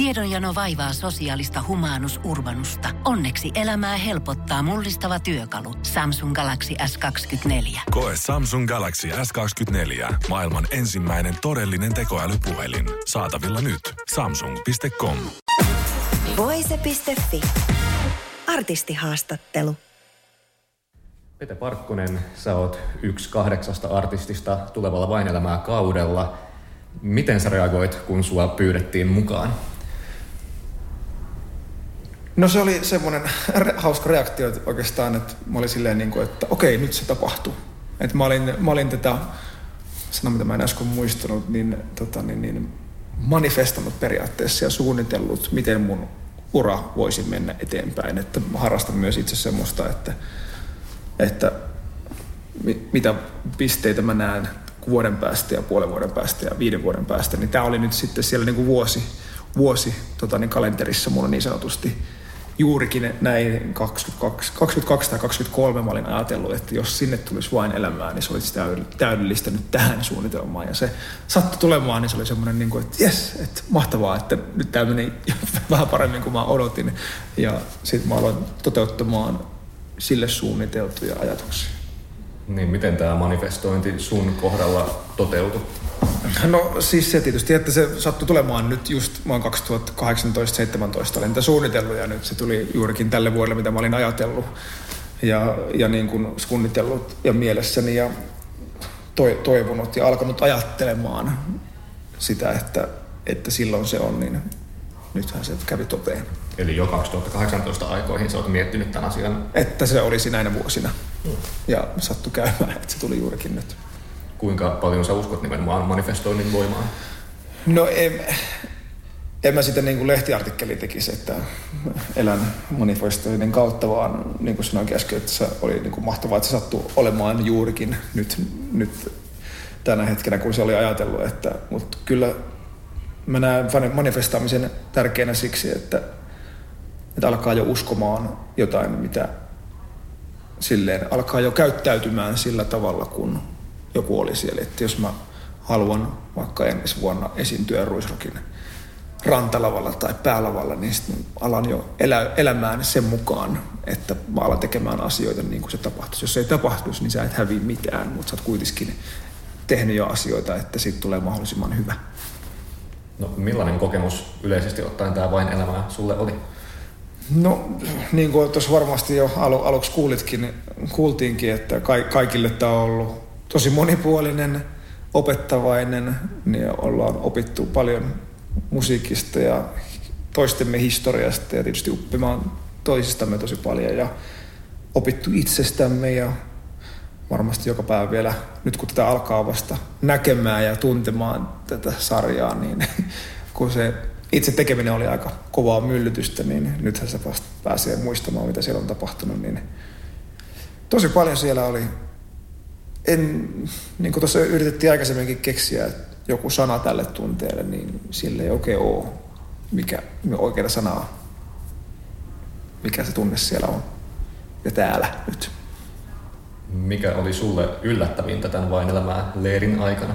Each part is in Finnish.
Tiedonjano vaivaa sosiaalista humanus urbanusta. Onneksi elämää helpottaa mullistava työkalu. Samsung Galaxy S24. Koe Samsung Galaxy S24. Maailman ensimmäinen todellinen tekoälypuhelin. Saatavilla nyt. Samsung.com. Voise.fi. Artistihaastattelu. Pete Parkkonen, sä oot yksi kahdeksasta artistista tulevalla Vain elämää kaudella. Miten sä reagoit, kun sua pyydettiin mukaan? No se oli semmoinen hauska reaktio oikeastaan, että mä olin silleen niin kuin, että okei, nyt se tapahtuu. Että mä olin, mä olin tätä, sana mitä mä en äsken muistanut, niin, tota, niin, niin manifestannut periaatteessa ja suunnitellut, miten mun ura voisi mennä eteenpäin. Että harrastan myös itse semmoista, että, että mitä pisteitä mä näen vuoden päästä ja puolen vuoden päästä ja viiden vuoden päästä, niin tämä oli nyt sitten siellä niin kuin vuosi, vuosi tota, niin kalenterissa mulla niin sanotusti juurikin näin 22, 22 tai 23 mä olin ajatellut, että jos sinne tulisi vain elämää, niin se olisi täydellistä nyt tähän suunnitelmaan. Ja se sattui tulemaan, niin se oli semmoinen, niin kuin, että jes, että mahtavaa, että nyt tämä meni vähän paremmin kuin mä odotin. Ja sitten mä aloin toteuttamaan sille suunniteltuja ajatuksia. Niin, miten tämä manifestointi sun kohdalla toteutui? No siis se tietysti, että se sattui tulemaan nyt just vuonna 2018-2017 olin niitä suunnitellut ja nyt se tuli juurikin tälle vuodelle, mitä mä olin ajatellut ja, ja niin kuin suunnitellut ja mielessäni ja toivonut ja alkanut ajattelemaan sitä, että, että silloin se on, niin nythän se kävi toteen. Eli jo 2018 aikoihin sä oot miettinyt tämän asian? Että se olisi näinä vuosina. Mm. Ja sattui käymään, että se tuli juurikin nyt kuinka paljon sä uskot nimenomaan manifestoinnin voimaan? No en, en mä sitä niin kuin lehtiartikkeli tekisi, että elän manifestoinnin kautta, vaan niin kuin sanoin äsken, että se oli niin kuin mahtavaa, että se sattuu olemaan juurikin nyt, nyt tänä hetkenä, kun se oli ajatellut. Että, mutta kyllä mä näen manifestaamisen tärkeänä siksi, että, että alkaa jo uskomaan jotain, mitä silleen alkaa jo käyttäytymään sillä tavalla, kun joku oli siellä, että jos mä haluan vaikka ensi vuonna esiintyä Ruisrokin rantalavalla tai päälavalla, niin sitten alan jo elä, elämään sen mukaan, että mä alan tekemään asioita niin kuin se tapahtuisi. Jos se ei tapahtuisi, niin sä et häviä mitään, mutta sä oot kuitenkin tehnyt jo asioita, että siitä tulee mahdollisimman hyvä. No millainen kokemus yleisesti ottaen tämä vain elämää sulle oli? No niin kuin tuossa varmasti jo alu, aluksi kuulitkin, kuultiinkin, että ka- kaikille tämä on ollut tosi monipuolinen, opettavainen, niin ollaan opittu paljon musiikista ja toistemme historiasta ja tietysti oppimaan toisistamme tosi paljon ja opittu itsestämme ja varmasti joka päivä vielä, nyt kun tätä alkaa vasta näkemään ja tuntemaan tätä sarjaa, niin kun se itse tekeminen oli aika kovaa myllytystä, niin nythän se vasta pääsee muistamaan, mitä siellä on tapahtunut, niin tosi paljon siellä oli en, niin kuin tuossa yritettiin aikaisemminkin keksiä joku sana tälle tunteelle, niin sille ei oikein ole mikä oikea sanaa, mikä se tunne siellä on. Ja täällä nyt. Mikä oli sulle yllättävintä tämän vain elämää leirin aikana?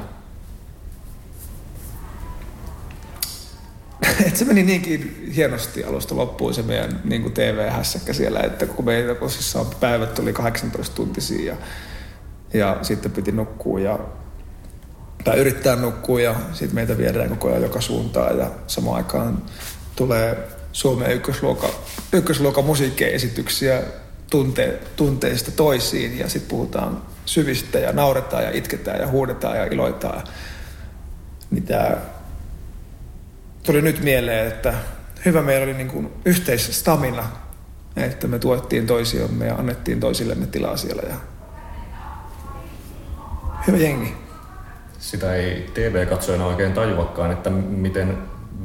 Et se meni niinkin hienosti alusta loppuun se meidän niin TV-hässäkkä siellä, että kun meitä tosissaan päivät tuli 18 tuntisia ja ja sitten piti nukkua ja tai yrittää nukkua ja sitten meitä viedään koko ajan joka suuntaan ja samaan aikaan tulee Suomen ykkösluokan, ykkösluokan musiikkiesityksiä tunte, tunteista toisiin ja sitten puhutaan syvistä ja nauretaan ja itketään ja huudetaan ja iloitaan. Niin tämä tuli nyt mieleen, että hyvä meillä oli niin kuin yhteisstamina, että me tuettiin toisiamme ja annettiin toisillemme tilaa siellä ja hyvä jengi. Sitä ei TV-katsojana oikein tajuakaan, että miten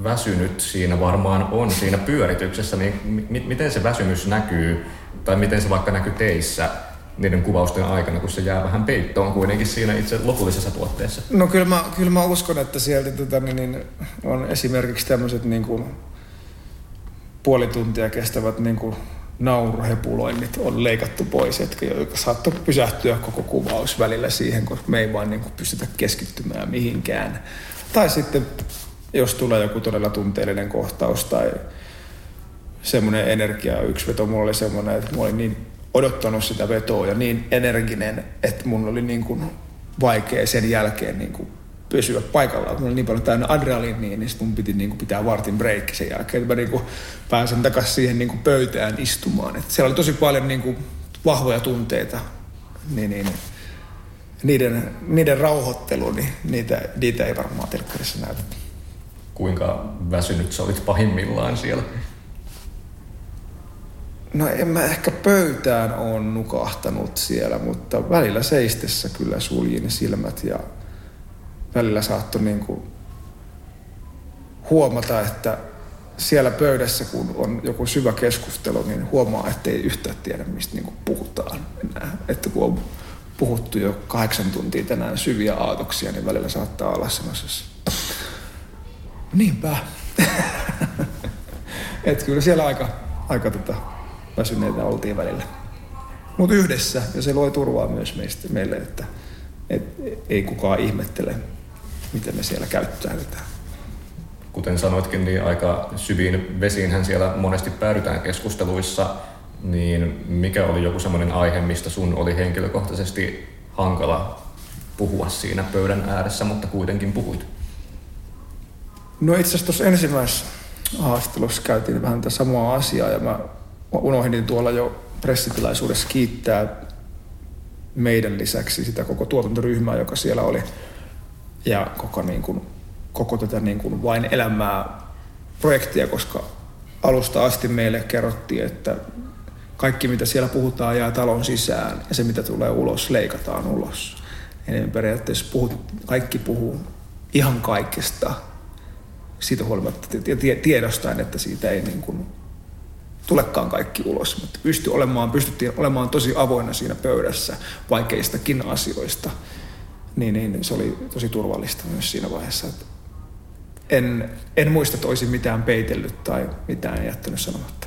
väsynyt siinä varmaan on siinä pyörityksessä, niin m- miten se väsymys näkyy, tai miten se vaikka näkyy teissä niiden kuvausten aikana, kun se jää vähän peittoon kuitenkin siinä itse lopullisessa tuotteessa? No kyllä mä, kyllä mä uskon, että sieltä tota, niin, niin on esimerkiksi tämmöiset niin kuin, puoli tuntia kestävät niin kuin, nauruhepuloinnit on leikattu pois, etkä joka saattoi pysähtyä koko kuvaus välillä siihen, koska me ei vaan niin kuin pystytä keskittymään mihinkään. Tai sitten jos tulee joku todella tunteellinen kohtaus tai semmoinen energia, yksi veto mulla oli semmoinen, että mulla oli niin odottanut sitä vetoa ja niin energinen, että mun oli niin kuin vaikea sen jälkeen niin kuin pysyä paikallaan. Mulla oli niin paljon täynnä adrenaliinia, niin sitten mun piti niin kuin pitää vartin break sen jälkeen, että mä niin kuin pääsen takaisin siihen niin kuin pöytään istumaan. Et siellä oli tosi paljon niin kuin vahvoja tunteita, niin, niin niiden, niiden rauhoittelu, niin niitä, niitä ei varmaan telkkarissa näytä. Kuinka väsynyt sä olit pahimmillaan siellä? No en mä ehkä pöytään on nukahtanut siellä, mutta välillä seistessä kyllä suljin silmät ja välillä saattoi niin kuin huomata, että siellä pöydässä, kun on joku syvä keskustelu, niin huomaa, että ei yhtään tiedä, mistä niin puhutaan enää. Että kun on puhuttu jo kahdeksan tuntia tänään syviä aatoksia, niin välillä saattaa olla semmoisessa, niinpä. että kyllä siellä aika, aika tota, väsyneitä oltiin välillä. Mutta yhdessä, ja se loi turvaa myös meistä, meille, että et, ei kukaan ihmettele, miten me siellä käyttäydytään. Kuten sanoitkin, niin aika syviin vesiinhän siellä monesti päädytään keskusteluissa, niin mikä oli joku semmoinen aihe, mistä sun oli henkilökohtaisesti hankala puhua siinä pöydän ääressä, mutta kuitenkin puhuit? No itse asiassa tuossa ensimmäisessä haastattelussa käytiin vähän tätä samaa asiaa ja mä unohdin tuolla jo pressitilaisuudessa kiittää meidän lisäksi sitä koko tuotantoryhmää, joka siellä oli ja koko, niin kuin, koko tätä niin kuin vain elämää projektia, koska alusta asti meille kerrottiin, että kaikki mitä siellä puhutaan jää talon sisään ja se mitä tulee ulos leikataan ulos. Eli periaatteessa puhut, kaikki puhuu ihan kaikesta siitä huolimatta tiedostaen, että siitä ei niin kuin tulekaan kaikki ulos, mutta pysty olemaan, pystyttiin olemaan tosi avoinna siinä pöydässä vaikeistakin asioista. Niin, niin se oli tosi turvallista myös siinä vaiheessa, että en, en muista, että olisin mitään peitellyt tai mitään jättänyt sanomatta.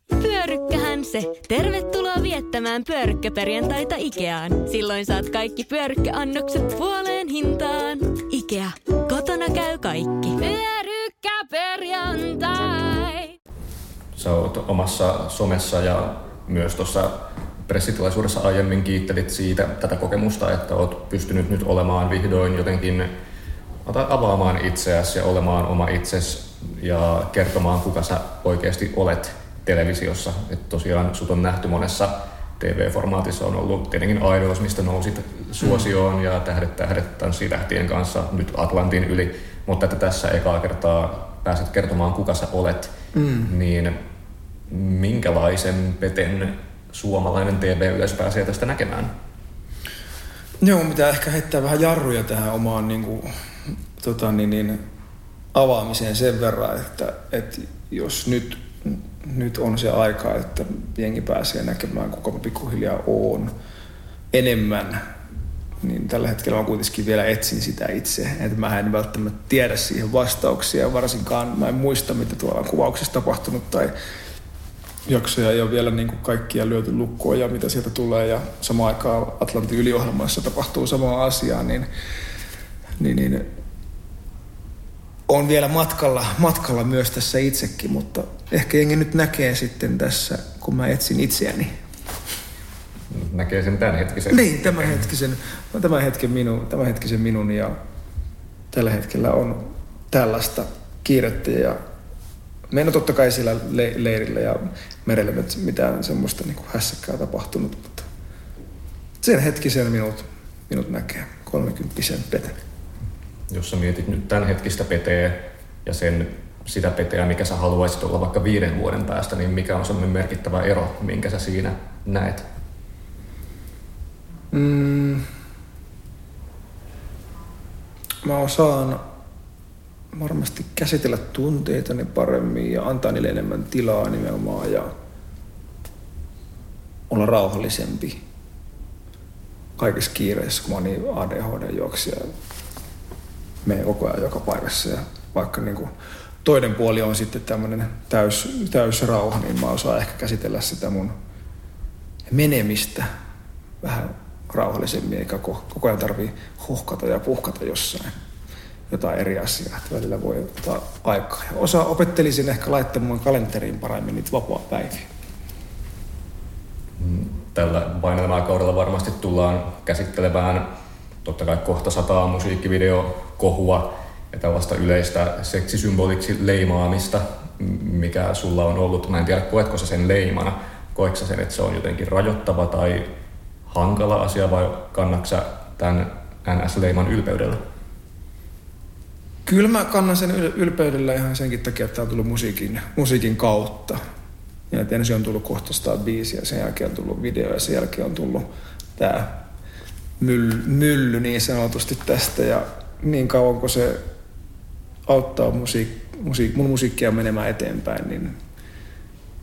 Pyörykkähän se. Tervetuloa viettämään pyörykkäperjantaita Ikeaan. Silloin saat kaikki pyörykkäannokset puoleen hintaan. Ikea. Kotona käy kaikki. Pyörykkäperjantai. Sä oot omassa somessa ja myös tuossa pressitilaisuudessa aiemmin kiittelit siitä tätä kokemusta, että oot pystynyt nyt olemaan vihdoin jotenkin avaamaan itseäsi ja olemaan oma itsesi ja kertomaan, kuka sä oikeasti olet televisiossa. Että tosiaan sut on nähty monessa TV-formaatissa on ollut tietenkin Idols, mistä nousit suosioon ja Tähdet tähdet tanssitähtien kanssa nyt Atlantin yli, mutta että tässä ekaa kertaa pääset kertomaan kuka sä olet, mm. niin minkälaisen peten suomalainen TV-yleisö pääsee tästä näkemään? Joo, mitä ehkä heittää vähän jarruja tähän omaan niin kuin, tota, niin, niin, avaamiseen sen verran, että, että jos nyt nyt on se aika, että jengi pääsee näkemään, kuka mä pikkuhiljaa oon enemmän. Niin tällä hetkellä mä kuitenkin vielä etsin sitä itse. Että mä en välttämättä tiedä siihen vastauksia. Varsinkaan mä en muista, mitä tuolla kuvauksessa tapahtunut tai jaksoja ei ole vielä niin kuin kaikkia lyöty lukkoon ja mitä sieltä tulee. Ja samaan aikaan Atlantin yliohjelmassa tapahtuu samaa asiaa, niin, niin, niin on vielä matkalla, matkalla myös tässä itsekin, mutta ehkä jengi nyt näkee sitten tässä, kun mä etsin itseäni. Näkee sen tämänhetkisen. Niin, tämänhetkisen, tämänhetkisen, minun, tämänhetkisen minun ja tällä hetkellä on tällaista kiirettä ja me en totta kai siellä le- leirillä ja merellä mitään semmoista niin hässäkkää tapahtunut, mutta sen hetkisen minut, minut näkee, 30 peten jos sä mietit nyt tämän hetkistä peteä ja sen, sitä peteä, mikä sä haluaisit olla vaikka viiden vuoden päästä, niin mikä on semmoinen merkittävä ero, minkä sä siinä näet? Mm. Mä osaan varmasti käsitellä tunteitani paremmin ja antaa niille enemmän tilaa nimenomaan ja olla rauhallisempi kaikessa kiireessä, kun mä oon niin ADHD-juoksija. Menen koko ajan joka paikassa ja vaikka niin kuin toinen puoli on sitten tämmöinen täys, täys rauha, niin mä osaan ehkä käsitellä sitä mun menemistä vähän rauhallisemmin, eikä koko ajan tarvii huhkata ja puhkata jossain jotain eri asiaa, että välillä voi ottaa aikaa. Ja osa opettelisin ehkä laittamaan kalenteriin paremmin niitä vapaa-päiviä. Tällä kaudella varmasti tullaan käsittelemään totta kai kohta sataa musiikkivideokohua ja tällaista yleistä seksisymboliksi leimaamista, mikä sulla on ollut. Mä en tiedä, koetko sä sen leimana. Koetko sen, että se on jotenkin rajoittava tai hankala asia vai kannaksa tämän NS-leiman ylpeydellä? Kyllä mä kannan sen ylpeydellä ihan senkin takia, että tämä on tullut musiikin, musiikin kautta. Ja ensin on tullut kohta 105 ja sen jälkeen on tullut video ja sen jälkeen on tullut tämä mylly, mylly niin sanotusti tästä. Ja niin kauan kun se auttaa musiik, musiik, mun musiikkia menemään eteenpäin, niin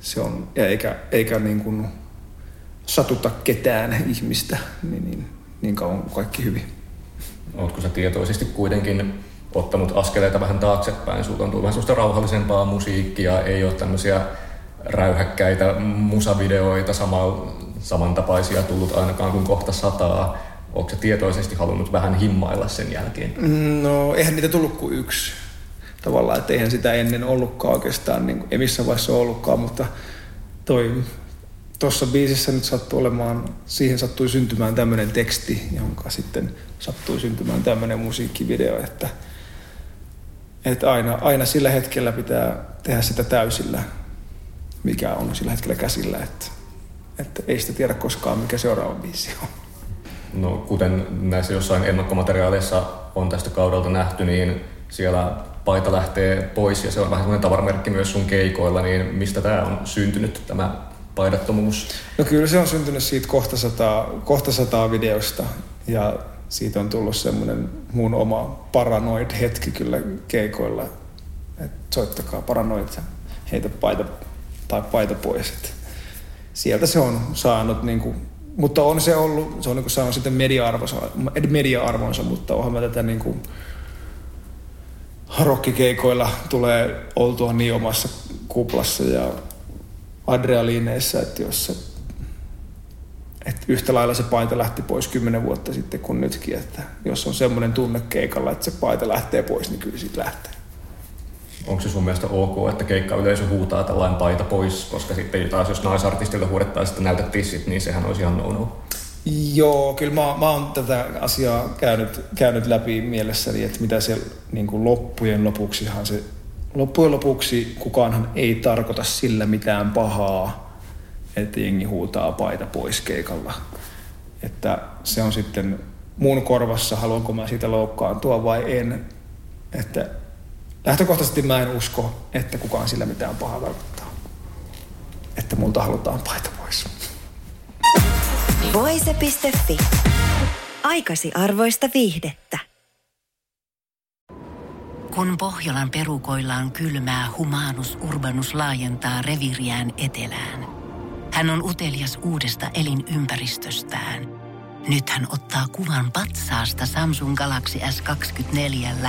se on, ja eikä, eikä niin kuin satuta ketään ihmistä, niin, niin, niin kauan kuin kaikki hyvin. Oletko sä tietoisesti kuitenkin ottanut askeleita vähän taaksepäin? Sulta on tullut vähän sellaista rauhallisempaa musiikkia, ei ole tämmöisiä räyhäkkäitä musavideoita sama, samantapaisia tullut ainakaan kuin kohta sataa. Onko se tietoisesti halunnut vähän himmailla sen jälkeen? No, eihän niitä tullut kuin yksi. Tavallaan, että eihän sitä ennen ollutkaan oikeastaan, niin ei missään vaiheessa ollutkaan, mutta toi tuossa biisissä nyt sattui olemaan, siihen sattui syntymään tämmöinen teksti, jonka sitten sattui syntymään tämmöinen musiikkivideo, että, että aina, aina sillä hetkellä pitää tehdä sitä täysillä, mikä on sillä hetkellä käsillä, että, että ei sitä tiedä koskaan, mikä seuraava biisi on. No, kuten näissä jossain ennakkomateriaaleissa on tästä kaudelta nähty, niin siellä paita lähtee pois ja se on vähän sellainen tavaramerkki myös sun keikoilla, niin mistä tämä on syntynyt, tämä paidattomuus? No kyllä se on syntynyt siitä kohta sataa, kohta sataa videosta ja siitä on tullut semmoinen mun oma paranoid hetki kyllä keikoilla, että soittakaa paranoid heitä paita, tai paita pois. Et sieltä se on saanut, niin kuin, mutta on se ollut, se on niin kuin saanut sitten media-arvonsa, media-arvonsa mutta onhan mä tätä niin kuin, rokkikeikoilla tulee oltua niin omassa kuplassa ja adrealiineissa, että jos se, että yhtä lailla se paita lähti pois kymmenen vuotta sitten kuin nytkin, että jos on semmoinen tunne keikalla, että se paita lähtee pois, niin kyllä siitä lähtee. Onko se sun mielestä ok, että keikkayleisö huutaa tällainen paita pois, koska sitten taas jos naisartistille huudettaisiin, että näytät tissit, niin sehän olisi ihan no-no. Joo, kyllä mä, mä oon tätä asiaa käynyt, käynyt läpi mielessäni, että mitä se niin kuin loppujen lopuksihan se, loppujen lopuksi kukaanhan ei tarkoita sillä mitään pahaa, että jengi huutaa paita pois keikalla. Että se on sitten mun korvassa, haluanko mä siitä loukkaantua vai en. Että lähtökohtaisesti mä en usko, että kukaan sillä mitään pahaa tarkoittaa. Että multa halutaan paita pois. Voise.fi. Aikasi arvoista viihdettä. Kun Pohjolan perukoillaan kylmää, humanus urbanus laajentaa reviriään etelään. Hän on utelias uudesta elinympäristöstään. Nyt hän ottaa kuvan patsaasta Samsung Galaxy S24